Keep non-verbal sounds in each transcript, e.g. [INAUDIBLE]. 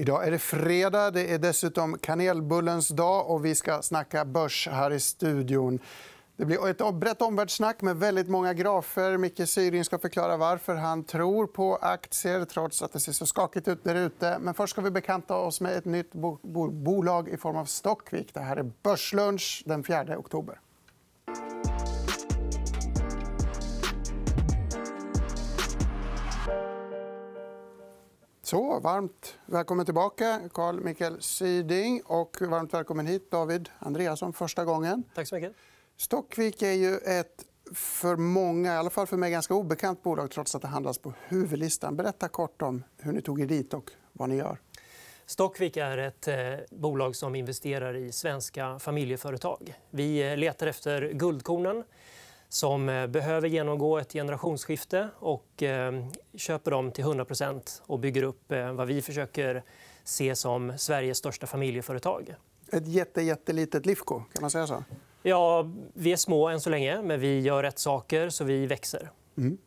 Idag är det fredag. Det är dessutom kanelbullens dag. och Vi ska snacka börs här i studion. Det blir ett brett omvärldssnack med väldigt många grafer. Micke Syrin ska förklara varför han tror på aktier trots att det ser så skakigt ut där ute. Men först ska vi bekanta oss med ett nytt bo bolag i form av Stockvik. Det här är Börslunch den 4 oktober. Så, varmt välkommen tillbaka, Carl Mikael Syding. Och varmt välkommen hit, David Andreasson, första gången. Tack så mycket. Stockvik är ju ett för många, i alla fall för mig, ganska obekant bolag trots att det handlas på huvudlistan. Berätta kort om hur ni tog er dit och vad ni gör. Stockvik är ett eh, bolag som investerar i svenska familjeföretag. Vi letar efter guldkornen som eh, behöver genomgå ett generationsskifte och eh, köper dem till 100% och bygger upp eh, vad vi försöker se som Sveriges största familjeföretag. Ett jätte, jättelitet Lifco. Kan man säga så? Ja, vi är små än så länge, men vi gör rätt saker, så vi växer. Mm.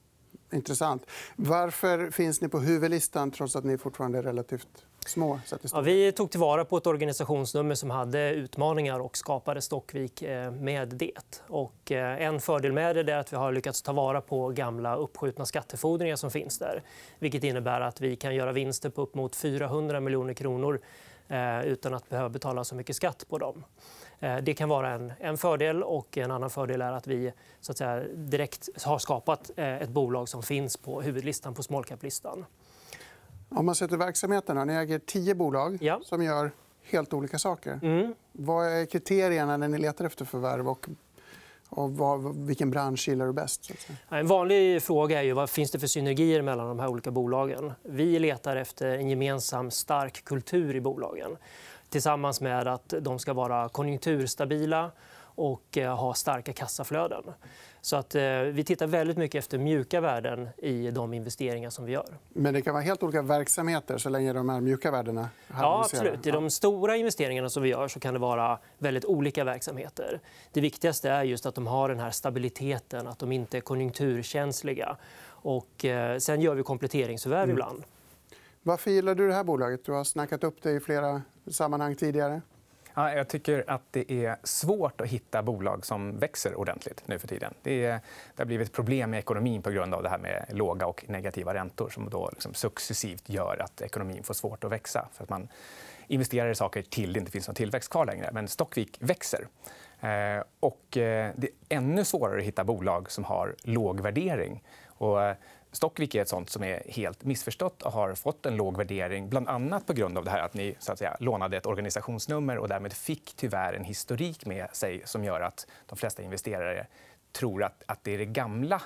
Intressant. Varför finns ni på huvudlistan trots att ni fortfarande är relativt små? Ja, vi tog tillvara på ett organisationsnummer som hade utmaningar och skapade Stockvik eh, med det. Och eh, en fördel med det är att vi har lyckats ta vara på gamla uppskjutna skattefordringar som finns där. Vilket innebär att vi kan göra vinster på upp mot 400 miljoner kronor eh, utan att behöva betala så mycket skatt på dem. Det kan vara en, en fördel. och En annan fördel är att vi så att säga, direkt har skapat ett bolag som finns på huvudlistan på smallcap-listan. Om man sätter verksamheterna. Ni äger tio bolag ja. som gör helt olika saker. Mm. Vad är kriterierna när ni letar efter förvärv? Och och vad, vilken bransch gillar du bäst? En vanlig fråga är ju vad finns det för synergier mellan de här olika bolagen. Vi letar efter en gemensam stark kultur i bolagen tillsammans med att de ska vara konjunkturstabila och eh, ha starka kassaflöden. Så att, eh, vi tittar väldigt mycket efter mjuka värden i de investeringar som vi gör. Men det kan vara helt olika verksamheter så länge de är mjuka värdena Ja, absolut. I de stora investeringarna som vi gör så kan det vara väldigt olika verksamheter. Det viktigaste är just att de har den här stabiliteten, att de inte är konjunkturkänsliga. Och, eh, sen gör vi kompletteringsförvärv mm. ibland. Varför gillar du det här bolaget? Du har snackat upp det i flera sammanhang tidigare. Ja, jag tycker att det är svårt att hitta bolag som växer ordentligt nu för tiden. Det, är, det har blivit problem i ekonomin på grund av det här med låga och negativa räntor som då liksom successivt gör att ekonomin får svårt att växa. För att man investerar i saker till det inte finns någon tillväxt kvar längre. Men Stockvik växer. Eh, och eh, det är ännu svårare att hitta bolag som har låg värdering. Och eh, Stockvik är ett sånt som är helt missförstått och har fått en låg värdering bland annat på grund av det här att ni så att säga, lånade ett organisationsnummer och därmed fick tyvärr en historik med sig som gör att de flesta investerare tror att, att det är det gamla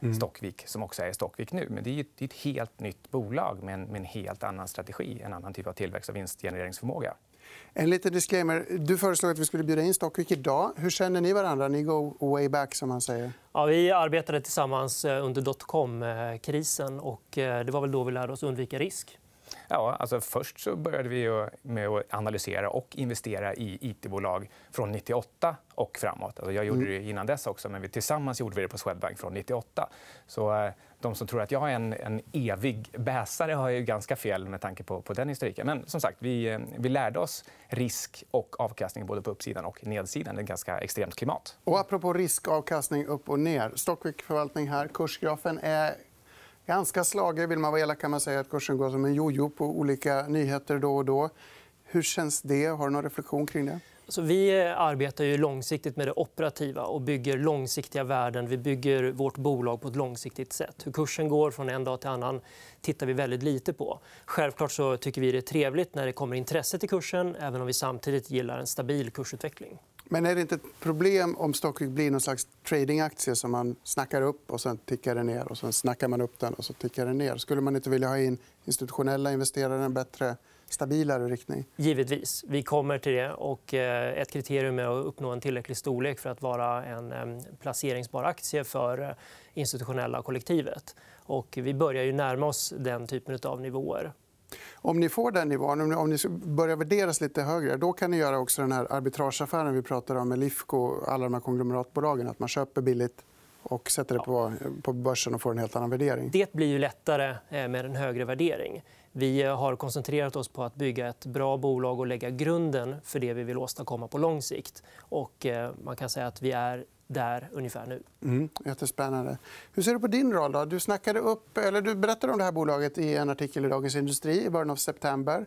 mm. Stockvik som också är Stockvik nu. Men det är ett, helt nytt bolag med en, med en helt annan strategi, en annan typ av tillväxt och vinstgenereringsförmåga. En liten disclaimer. Du föreslog att vi skulle bjuda in Stockvik idag. Hur känner ni varandra? Ni går way back. som man säger. Ja, vi arbetade tillsammans eh, under dotcom-krisen. Eh, Och eh, det var väl då vi lärde oss undvika risk. Ja, alltså först så började vi med att analysera och investera i it-bolag från 98 och framåt. Alltså jag gjorde mm. det innan dess också, men vi tillsammans gjorde vi det på Swedbank från 98. Så eh, de som tror att jag är en, en evig bäsare har ju ganska fel med tanke på, på den historiken. Men som sagt, vi, eh, vi lärde oss risk och avkastning både på uppsidan och nedsidan. Det är ett ganska extremt klimat. Och apropå risk, avkastning upp och ner. Stockvik förvaltning här. Kursgrafen är ganska slagig. Vill man vara elak kan man säga att kursen går som en jojo på olika nyheter då och då. Hur känns det? Har du någon reflektion kring det? Så vi eh, arbetar ju långsiktigt med det operativa och bygger långsiktiga värden. Vi bygger vårt bolag på ett långsiktigt sätt. Hur kursen går från en dag till annan tittar vi väldigt lite på. Självklart så tycker vi det är trevligt när det kommer intresse till kursen även om vi samtidigt gillar en stabil kursutveckling. Men är det inte ett problem om Stockvik blir någon slags tradingaktie som man snackar upp och sen tickar den ner och sen snackar man upp den och så tickar den ner? Skulle man inte vilja ha in institutionella investerare i en bättre stabilare riktning? Givetvis. Vi kommer till det. Och eh, ett kriterium är att uppnå en tillräcklig storlek för att vara en eh, placeringsbar aktie för eh, institutionella kollektivet. Och vi börjar ju närma oss den typen av nivåer. Om ni får den nivån, om ni börjar värderas lite högre då kan ni göra också den här arbitrageaffären vi pratar om med Lifco och alla de här konglomeratbolagen. Att man köper billigt och sätter det på, på börsen och får en helt annan värdering. Det blir ju lättare eh, med en högre värdering. Vi har koncentrerat oss på att bygga ett bra bolag och lägga grunden för det vi vill åstadkomma på lång sikt. Och man kan säga att vi är där ungefär nu. Mm, jättespännande. Hur ser du på din roll? Då? Du, snackade upp, eller du berättade om det här bolaget i en artikel i Dagens Industri i början av september.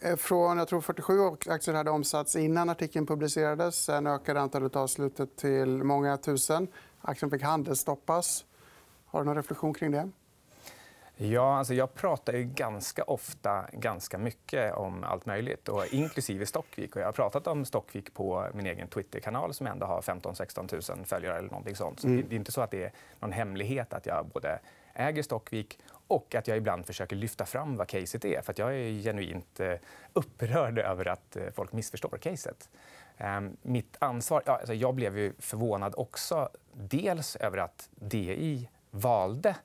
Eh, från jag tror 47 aktier hade omsatts innan artikeln publicerades. Sen ökade antalet avslutet till många tusen. Aktien fick handelsstoppas. Har du någon reflektion kring det? Ja, alltså jag pratar ju ganska ofta ganska mycket om allt möjligt, och inklusive Stockvik. Och jag har pratat om Stockvik på min egen Twitterkanal som ändå har 15-16 000 följare. eller någonting sånt. Så mm. Det är inte så att det är någon hemlighet att jag både äger Stockvik och att jag ibland försöker lyfta fram vad caset är. För jag är genuint eh, upprörd över att eh, folk missförstår caset. Ehm, mitt ansvar... Ja, alltså jag blev ju förvånad också. Dels över att DI valde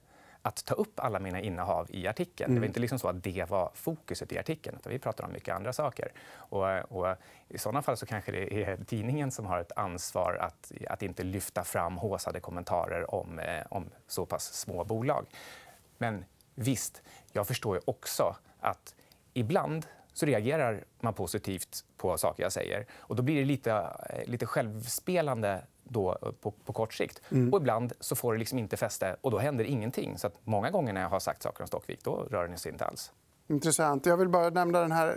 att ta upp alla mina innehav i artikeln. Mm. Det var mm. inte liksom så att det var fokuset i artikeln. Utan vi pratade om mycket andra saker. Och, och I såna fall så kanske det är tidningen som har ett ansvar att, att inte lyfta fram håsade kommentarer om, eh, om så pass små bolag. Men visst, jag förstår ju också att ibland så reagerar man positivt på saker jag säger. Och då blir det lite, eh, lite självspelande då eh, på, på kort sikt. Mm. Och ibland så får det liksom inte fäste och då händer ingenting. Så många gånger när jag har sagt saker om Stockvik då rör den sig inte alls. Intressant. Jag vill bara nämna den här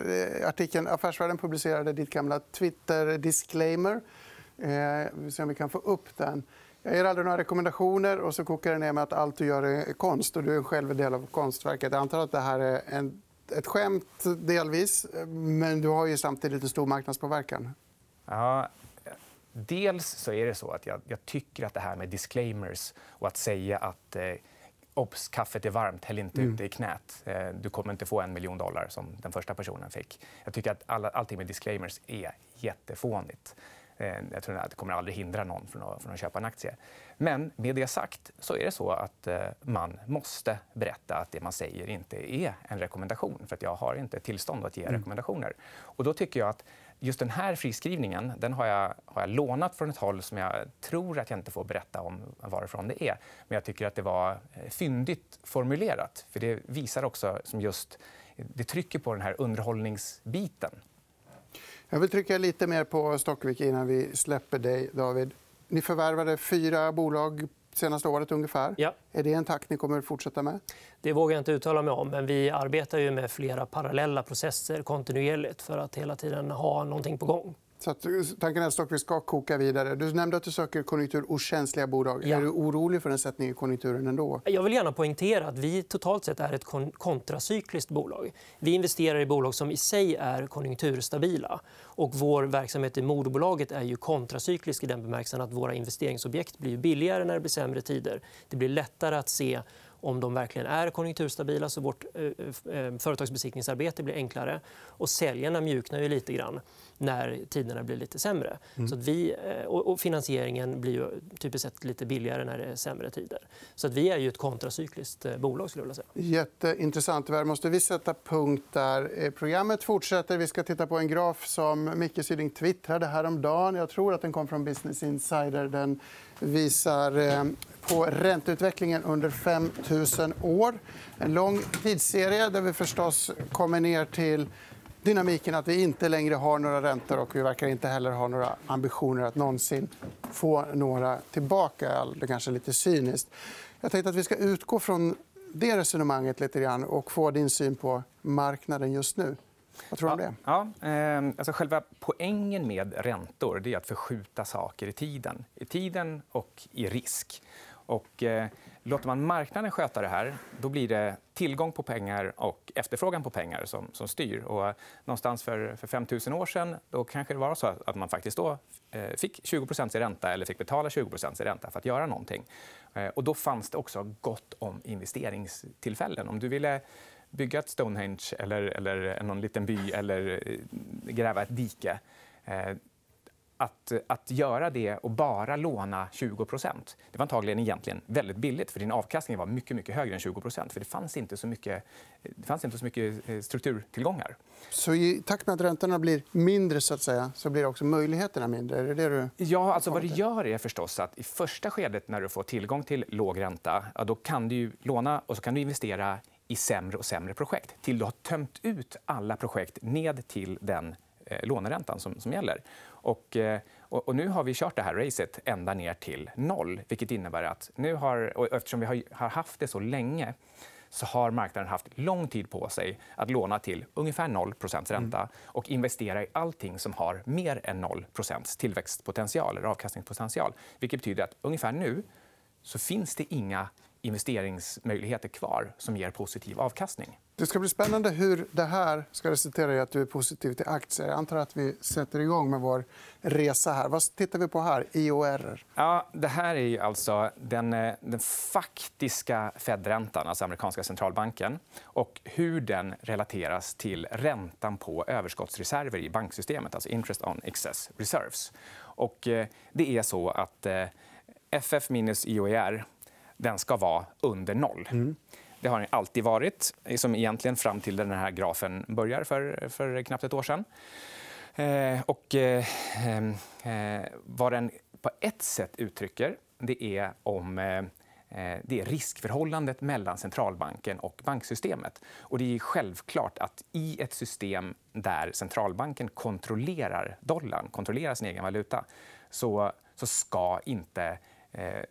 eh, artikeln. Affärsvärlden publicerade ditt gamla Twitter-disclaimer. Eh, vi se om vi kan få upp den. Jag ger aldrig några rekommendationer och så kokar det ner med att allt du gör är konst. och Du är själv en del av konstverket. Jag antar att det här är en, ett skämt delvis, men du har ju samtidigt en stor marknadspåverkan. Ja, dels så är det så att jag, jag, tycker att det här med disclaimers och att säga att eh, Obs! Kaffet är varmt, häll inte mm. ut det i knät. Eh, du kommer inte få en miljon dollar som den första personen fick. Jag tycker att alla, allting med disclaimers är jättefånigt. Eh, jag tror att det kommer aldrig hindra någon från att, från att köpa en aktie. Men med det sagt så är det så att eh, man måste berätta att det man säger inte är en rekommendation. För att jag har inte tillstånd att ge mm. rekommendationer. Och då tycker jag att just den här friskrivningen den har jag, har jag lånat från ett håll som jag tror att jag inte får berätta om varifrån det är. Men jag tycker att det var eh, fyndigt formulerat. För det visar också som just det trycker på den här underhållningsbiten. Jag vill trycka lite mer på Stockvik innan vi släpper dig, David. Ni förvärvade fyra bolag senaste året ungefär. Ja. Är det en takt ni kommer att fortsätta med? Det vågar jag inte uttala mig om. Men vi arbetar ju med flera parallella processer kontinuerligt för att hela tiden ha någonting på gång. Så att tanken är att Stockvik ska koka vidare. Du nämnde att du söker konjunkturokänsliga bolag. Ja. Är du orolig för en sättning i konjunkturen ändå? Jag vill gärna poängtera att vi totalt sett är ett kontracykliskt bolag. Vi investerar i bolag som i sig är konjunkturstabila. Och vår verksamhet i moderbolaget är ju kontracyklisk i den bemärkelsen att våra investeringsobjekt blir billigare när det blir sämre tider. Det blir lättare att se om de verkligen är konjunkturstabila så vårt eh, eh, företagsbesiktningsarbete blir enklare. Och säljarna mjuknar ju lite grann när tiderna blir lite sämre. Mm. Så att vi, eh, och finansieringen blir ju typiskt sett lite billigare när det är sämre tider. Så att vi är ju ett kontracykliskt bolag. Skulle jag säga. Jätteintressant. Tyvärr måste vi sätta punkt där. Programmet fortsätter. Vi ska titta på en graf som Micke Syding twittrade häromdagen. Jag tror att den kom från Business Insider. Den visar på ränteutvecklingen under 5 000 år. En lång tidsserie där vi förstås kommer ner till dynamiken att vi inte längre har några räntor och vi verkar inte heller ha några ambitioner att någonsin få några tillbaka. Det kanske är lite cyniskt. Jag tänkte att vi ska utgå från det resonemanget lite grann och få din syn på marknaden just nu. Vad tror du om det? Ja, eh, alltså själva poängen med räntor är att förskjuta saker i tiden. I tiden och i risk. Och, eh, låter man marknaden sköta det här då blir det tillgång på pengar och efterfrågan på pengar som, som styr. Och, eh, någonstans för, för 5 000 år sen då kanske det var så att man faktiskt då, eh, fick 20 i ränta eller fick betala 20 i ränta för att göra någonting. Eh, och då fanns det också gott om investeringstillfällen. Om du ville bygga ett Stonehenge eller, eller någon liten by eller eh, gräva ett dike eh, att, att göra det och bara låna 20% Det var antagligen egentligen väldigt billigt. för Din avkastning var mycket, mycket högre än 20% för Det fanns inte så mycket, det fanns inte så mycket eh, strukturtillgångar. Så I takt med att räntorna blir mindre så, att säga, så blir också möjligheterna mindre? Är det det du... Ja, alltså vad det gör är förstås att i första skedet när du får tillgång till låg ränta ja, då kan du låna och så kan du investera i sämre och sämre projekt till du har tömt ut alla projekt ned till den eh, låneräntan som, som gäller. Och, eh, och, och, nu har vi kört det här racet ända ner till noll. vilket innebär att nu har, och Eftersom vi har, har haft det så länge så har marknaden haft lång tid på sig att låna till ungefär 0 ränta mm. och investera i allting som har mer än 0% tillväxtpotential eller avkastningspotential. Vilket betyder att ungefär nu så finns det inga investeringsmöjligheter kvar som ger positiv avkastning. Det ska bli spännande hur det här ska resultera i att du är positiv till aktier. Jag antar att vi sätter igång med vår resa. här. Vad tittar vi på här? IOR? Ja, det här är alltså den, eh, den faktiska Fed-räntan, alltså amerikanska centralbanken och hur den relateras till räntan på överskottsreserver i banksystemet, alltså interest on excess reserves. Och, eh, det är så att eh, FF minus IOR den ska vara under noll. Mm. Det har den alltid varit, som egentligen fram till den här grafen börjar för, för knappt ett år sedan. Eh, och, eh, eh, vad den på ett sätt uttrycker det är om eh, eh, det är riskförhållandet mellan centralbanken och banksystemet. Och det är självklart att i ett system där centralbanken kontrollerar dollarn, kontrollerar sin egen valuta så, så ska inte eh,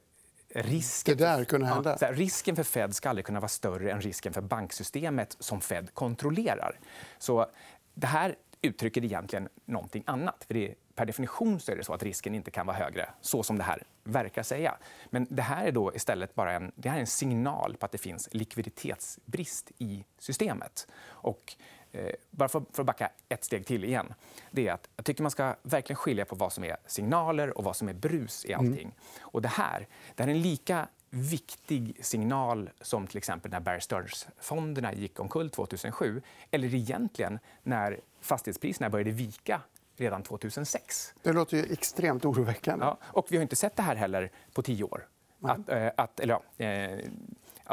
risken, det där kunde hända. Ja, risken för Fed ska aldrig kunna vara större än risken för banksystemet som Fed kontrollerar. Så det här uttrycker egentligen någonting annat. För det, per definition så är det så att risken inte kan vara högre, så som det här verkar säga. Men det här är då istället bara en, det här är en signal på att det finns likviditetsbrist i systemet. Och bara för, för att backa ett steg till igen. Det är att jag tycker man ska verkligen skilja på vad som är signaler och vad som är brus i mm. allting. Mm. Och det här det här är en lika viktig signal som till exempel när Bear Stearns-fonderna gick omkull 2007. Eller egentligen när fastighetspriserna började vika redan 2006. Det låter ju extremt oroväckande. Ja, och vi har inte sett det här heller på tio år. Att, äh, att, eller, ja, eh,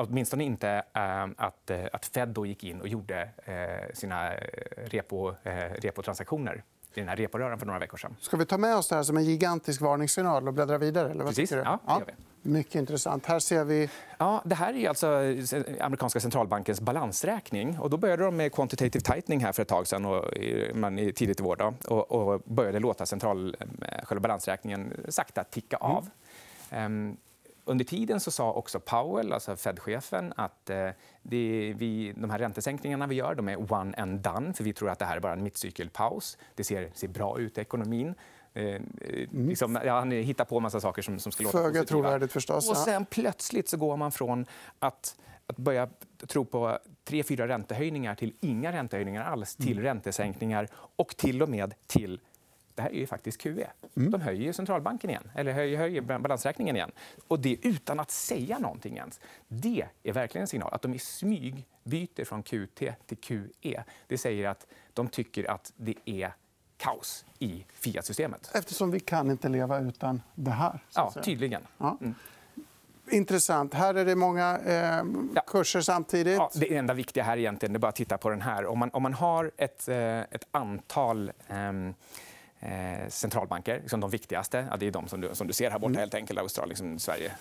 Åtminstone inte äh, att, äh, att Fed då gick in och gjorde äh, sina repo, repotransaktioner i den här reporöran för några veckor sedan. Ska vi ta med oss det här som en gigantisk varningssignal och bläddra vidare? Eller vad Precis. Ja, det gör vi. Mycket intressant. Här ser vi... Ja, det här är alltså amerikanska centralbankens balansräkning. Och då började de med quantitative tightening här för ett tag och, man, tidigt i vår. Då, och, och började låta central, själva balansräkningen sakta ticka av. Mm. Under tiden så sa också Powell, alltså Fed-chefen, att eh, det, vi, de här räntesänkningarna vi gör de är one and done. för Vi tror att det här är bara en mittcykelpaus. Det ser, ser bra ut i ekonomin. Eh, mm. liksom, ja, han hittar på en massa saker som, som ska låta Föga trovärdigt förstås. Och sen plötsligt så går man från att, att börja tro på tre, fyra räntehöjningar till inga räntehöjningar alls, till mm. räntesänkningar och till och med till det här är ju faktiskt QE. Mm. De höjer centralbanken igen, eller höjer, höjer balansräkningen igen. Och det utan att säga någonting ens. Det är verkligen en signal. Att de i smyg byter från QT till QE. Det säger att de tycker att det är kaos i Fiat-systemet. Eftersom vi kan inte leva utan det här. Ja, tydligen. Ja. Mm. Intressant. Här är det många eh, kurser samtidigt. Ja, det enda viktiga här egentligen är bara att titta på den här. Om man, om man har ett, eh, ett antal eh, eh, centralbanker, liksom de viktigaste. Ja, det är de som du, som du ser här borta, mm. helt enkelt. Australien, liksom Sverige,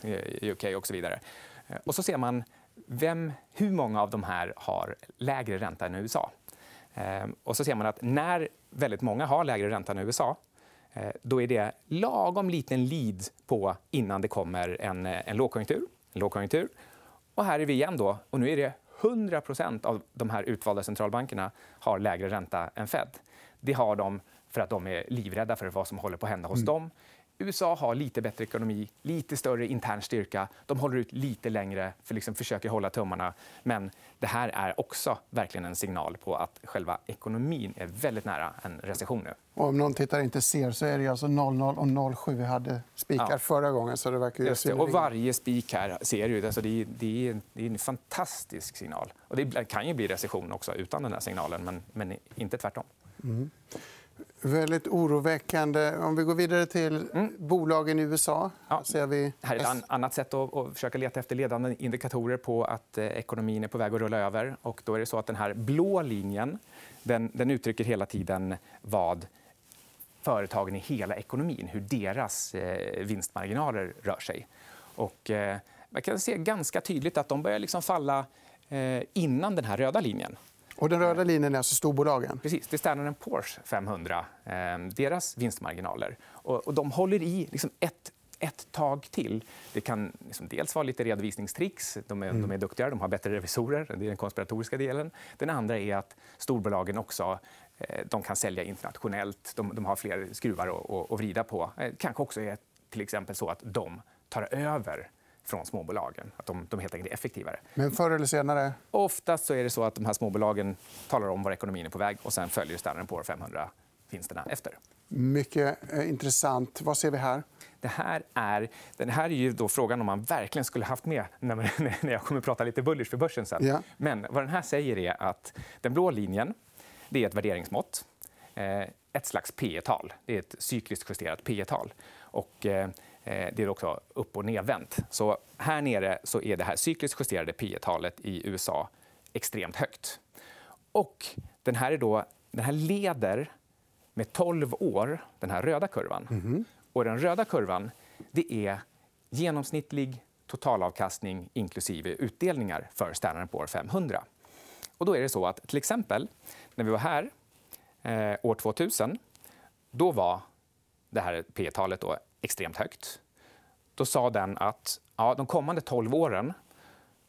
UK och så vidare. Eh, och så ser man vem, hur många av de här har lägre ränta än USA. Eh, och så ser man att när väldigt många har lägre ränta än USA eh, då är det lagom liten lead på innan det kommer en, en, lågkonjunktur, en lågkonjunktur. Och här är vi igen. då. Och nu är det 100% av de här utvalda centralbankerna har lägre ränta än Fed. Det har de för att de är livrädda för vad som håller på att hända hos mm. dem. USA har lite bättre ekonomi, lite större intern styrka. De håller ut lite längre, för liksom försöker hålla tummarna. Men det här är också verkligen en signal på att själva ekonomin är väldigt nära en recession nu. Och om någon tittare inte ser så är det alltså 00 och 07 vi hade spikar ja. förra gången. Så det verkar ju det. Och varje spik här ser du. Alltså det, är, det, är, det är en fantastisk signal. Och det kan ju bli recession också utan den här signalen, men, men inte tvärtom. Mm. Väldigt oroväckande. Om vi går vidare till mm. bolagen i USA. Ja. Ser vi... Här är ett annat sätt att, att försöka leta efter ledande indikatorer på att eh, ekonomin är på väg att rulla över. Och då är det så att den här blå linjen den, den uttrycker hela tiden vad företagen i hela ekonomin, hur deras eh, vinstmarginaler rör sig. Och, eh, man kan se ganska tydligt att de börjar liksom falla innan den här röda linjen. Och den röda linjen är alltså storbolagen? Precis. Det är Standard Poor's 500, eh, deras vinstmarginaler. Och, och de håller i liksom ett ett tag till. Det kan liksom dels vara lite redovisningstricks. De är, mm. de är duktigare, de har bättre revisorer. Det är den konspiratoriska delen. Den andra är att storbolagen också eh, de kan sälja internationellt. De, de har fler skruvar att, att vrida på. Eh, kanske också är till exempel så att de tar över från småbolagen. Att de, de helt enkelt är effektivare. Men förr eller senare? Oftast så är det så att de här småbolagen talar om var ekonomin är på väg och sen följer Standard Poor 500 vinsterna efter. Mycket eh, intressant. Vad ser vi här? Det här är, den här är ju då frågan om man verkligen skulle haft med när, [LAUGHS] jag kommer att prata lite bullish för börsen sen. Ja. Men vad den här säger är att den blå linjen det är ett värderingsmått. Eh, ett slags P tal Det är ett cykliskt justerat P tal Och, eh, det är också upp och nedvänt. Så här nere så är det här cykliskt justerade P talet i USA extremt högt. Och den här, är då, den här leder med 12 år, den här röda kurvan. Mm. Och den röda kurvan det är genomsnittlig totalavkastning inklusive utdelningar för Standard Poor 500. Och då är det så att till exempel när vi var här eh, år 2000, då var det här P talet extremt högt. Då sa den att ja, de kommande 12 åren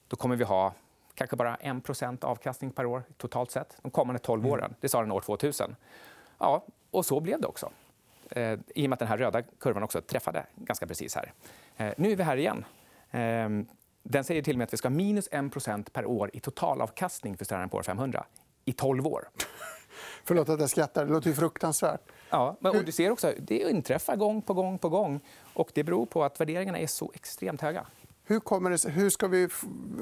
då kommer vi ha kanske bara 1% avkastning per år totalt sett. De kommande 12 mm. åren. Det sa den år 2000. Ja, och så blev det också. Eh, I och med att den här röda kurvan också träffade ganska precis här. Eh, nu är vi här igen. Eh, den säger till och med att vi ska ha minus 1% per år i totalavkastning för Standard Poor 500 i 12 år. Förlåt att jag skrattar. Det låter ju fruktansvärt. Ja, men, och du ser också, det inträffar gång på gång på gång. Och det beror på att värderingarna är så extremt höga. Hur kommer det, hur ska vi,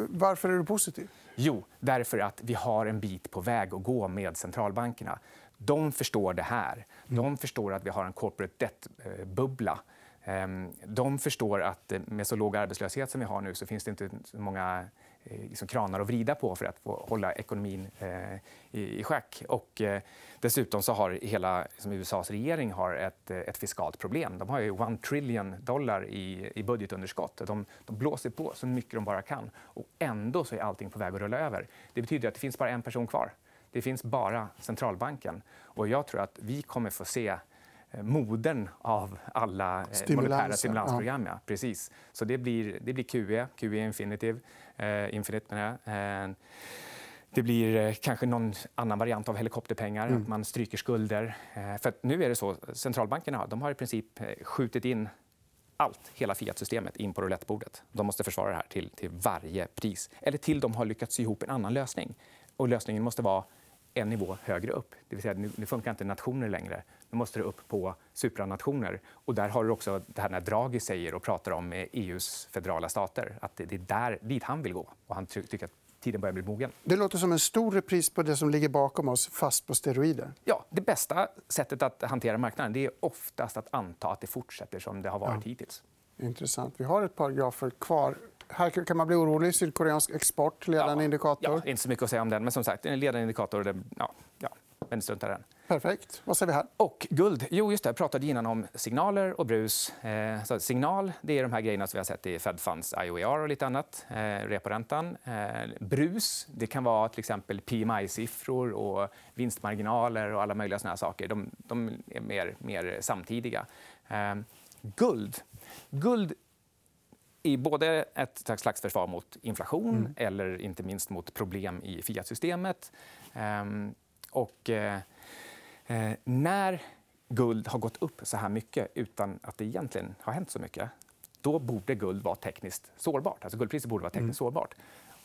varför är du positiv? Jo, därför att vi har en bit på väg att gå med centralbankerna. De förstår det här. De förstår att vi har en corporate debt-bubbla. Ehm, de förstår att eh, med så låg arbetslöshet som vi har nu så finns det inte så många eh, Eh, liksom kranar att vrida på för att få hålla ekonomin eh, i, schack. Och, eh, dessutom så har hela liksom USAs regering har ett, ett fiskalt problem. De har ju one trillion dollar i, i budgetunderskott. De, de blåser på så mycket de bara kan. Och ändå så är allting på väg att rulla över. Det betyder att det finns bara en person kvar. Det finns bara centralbanken. Och jag tror att vi kommer få se eh, modern av alla eh, monetära stimulansprogram. Ja. Precis. Så det blir, det blir QE, QE Infinitive, eh, Infinite eh, det blir kanske någon annan variant av helikopterpengar, mm. att man stryker skulder. Eh, för nu är det så, centralbankerna de har i princip skjutit in allt, hela Fiat-systemet, in på roulettebordet. De måste försvara det här till, till varje pris. Eller till de har lyckats sy ihop en annan lösning. Och lösningen måste vara en nivå högre upp. Det vill säga, nu funkar inte nationer längre. Nu måste det upp på supranationer. Och där har du också det här när Draghi säger och pratar om EUs federala stater. Att det är där, dit han vill gå. Och han tycker att tiden börjar bli mogen. Det låter som en stor repris på det som ligger bakom oss, fast på steroider. Ja, det bästa sättet att hantera marknaden det är oftast att anta att det fortsätter som det har varit ja. hittills. Intressant. Vi har ett par grafer kvar här kan man bli orolig. Sydkoreansk export, ledande ja, indikator. Ja, inte så mycket att säga om den, men som sagt, en ledande indikator. Det, ja, ja, men strunta den. Perfekt. Vad ser vi här? Och guld. Jo, just det. Jag pratade innan om signaler och brus. Eh, så signal det är de här grejerna som vi har sett i Fed Funds IOER och lite annat. Eh, reporäntan. Eh, brus det kan vara till exempel PMI-siffror och vinstmarginaler och alla möjliga såna saker. De, de är mer, mer samtidiga. Eh, guld. Guld i både ett slags försvar mot inflation mm. eller inte minst mot problem i Fiat-systemet. Ehm, och, eh, när guld har gått upp så här mycket utan att det egentligen har hänt så mycket då borde guld vara tekniskt sårbart. Alltså guldpriset borde vara tekniskt mm. sårbart.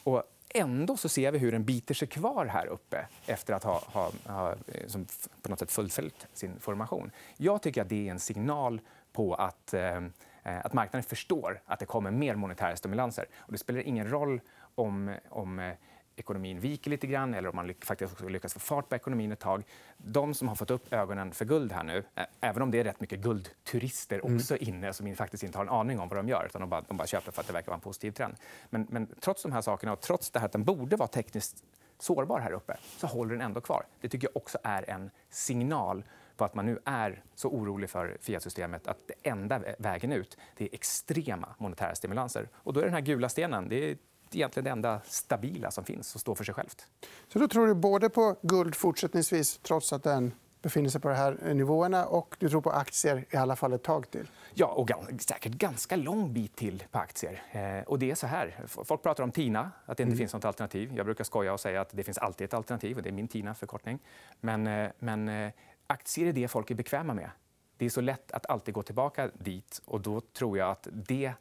Och ändå så ser vi hur den biter sig kvar här uppe efter att ha, ha, ha eh, på något sätt fullföljt sin formation. Jag tycker att det är en signal på att eh, Eh, att marknaden förstår att det kommer mer monetära stimulanser. Och det spelar ingen roll om, om eh, ekonomin viker lite grann eller om man faktiskt lyckas få fart på ekonomin ett tag. De som har fått upp ögonen för guld här nu, även om det är rätt mycket guldturister mm. också mm. inne som faktiskt inte har en aning om vad de gör, utan de bara, de bara köper för att det verkar vara en positiv trend. Men, men trots de här sakerna och trots det här att den borde vara tekniskt sårbar här uppe så håller den ändå kvar. Det tycker jag också är en signal på att man nu är så orolig för Fiat-systemet att det enda vägen ut det är extrema monetära stimulanser. Och då är den här gula stenen det är egentligen det enda stabila som finns och står för sig självt. Så då tror du både på guld fortsättningsvis, trots att den befinner sig på de här nivåerna och du tror på aktier i alla fall ett tag till? Ja, och säkert ganska lång bit till på aktier. Eh, och det är så här. Folk pratar om TINA, att det inte mm. finns nåt alternativ. Jag brukar skoja och säga att det finns alltid ett alternativ. och Det är min TINA-förkortning. Men, eh, men eh, aktier är det folk är bekväma med. Det är så lätt att alltid gå tillbaka dit. och Då tror jag att det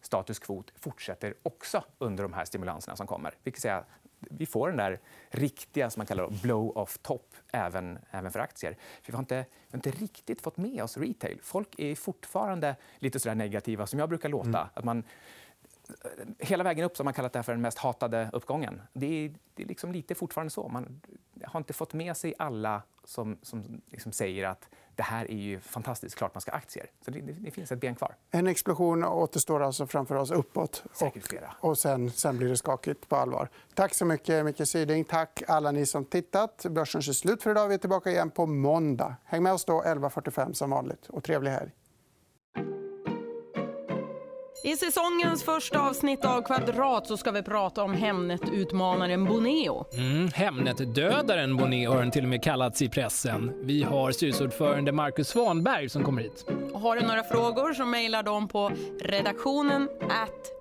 status quo fortsätter också under de här stimulanserna som kommer. Vilket säger vi får den där riktiga som man kallar blow-off top även, även för aktier. För vi, har inte, vi har inte riktigt fått med oss retail. Folk är fortfarande lite så negativa, som jag brukar låta. Mm. Att man, hela vägen upp så har man kallat det för den mest hatade uppgången. Det är, det är liksom lite fortfarande så. Man har inte fått med sig alla som, som liksom säger att det här är ju fantastiskt. Klart man ska ha aktier. Så det, det, finns ett ben kvar. En explosion återstår alltså framför oss uppåt. Säkert flera. Och, och sen, sen blir det skakigt på allvar. Tack så mycket, Micke Syding. Tack alla ni som tittat. Börsen är slut för idag. Vi är tillbaka igen på måndag. Häng med oss då 11.45 som vanligt. Och trevlig helg. I säsongens första avsnitt av Kvadrat så ska vi prata om Hemnet-utmanaren Boneo. Mm, Hemnet-dödaren Boneo har den till och med kallats i pressen. Vi har styrelseordförande Marcus Svanberg som kommer hit. har du några frågor så mejlar de på redaktionen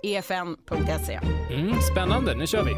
efn.se. Mm, spännande, nu kör vi.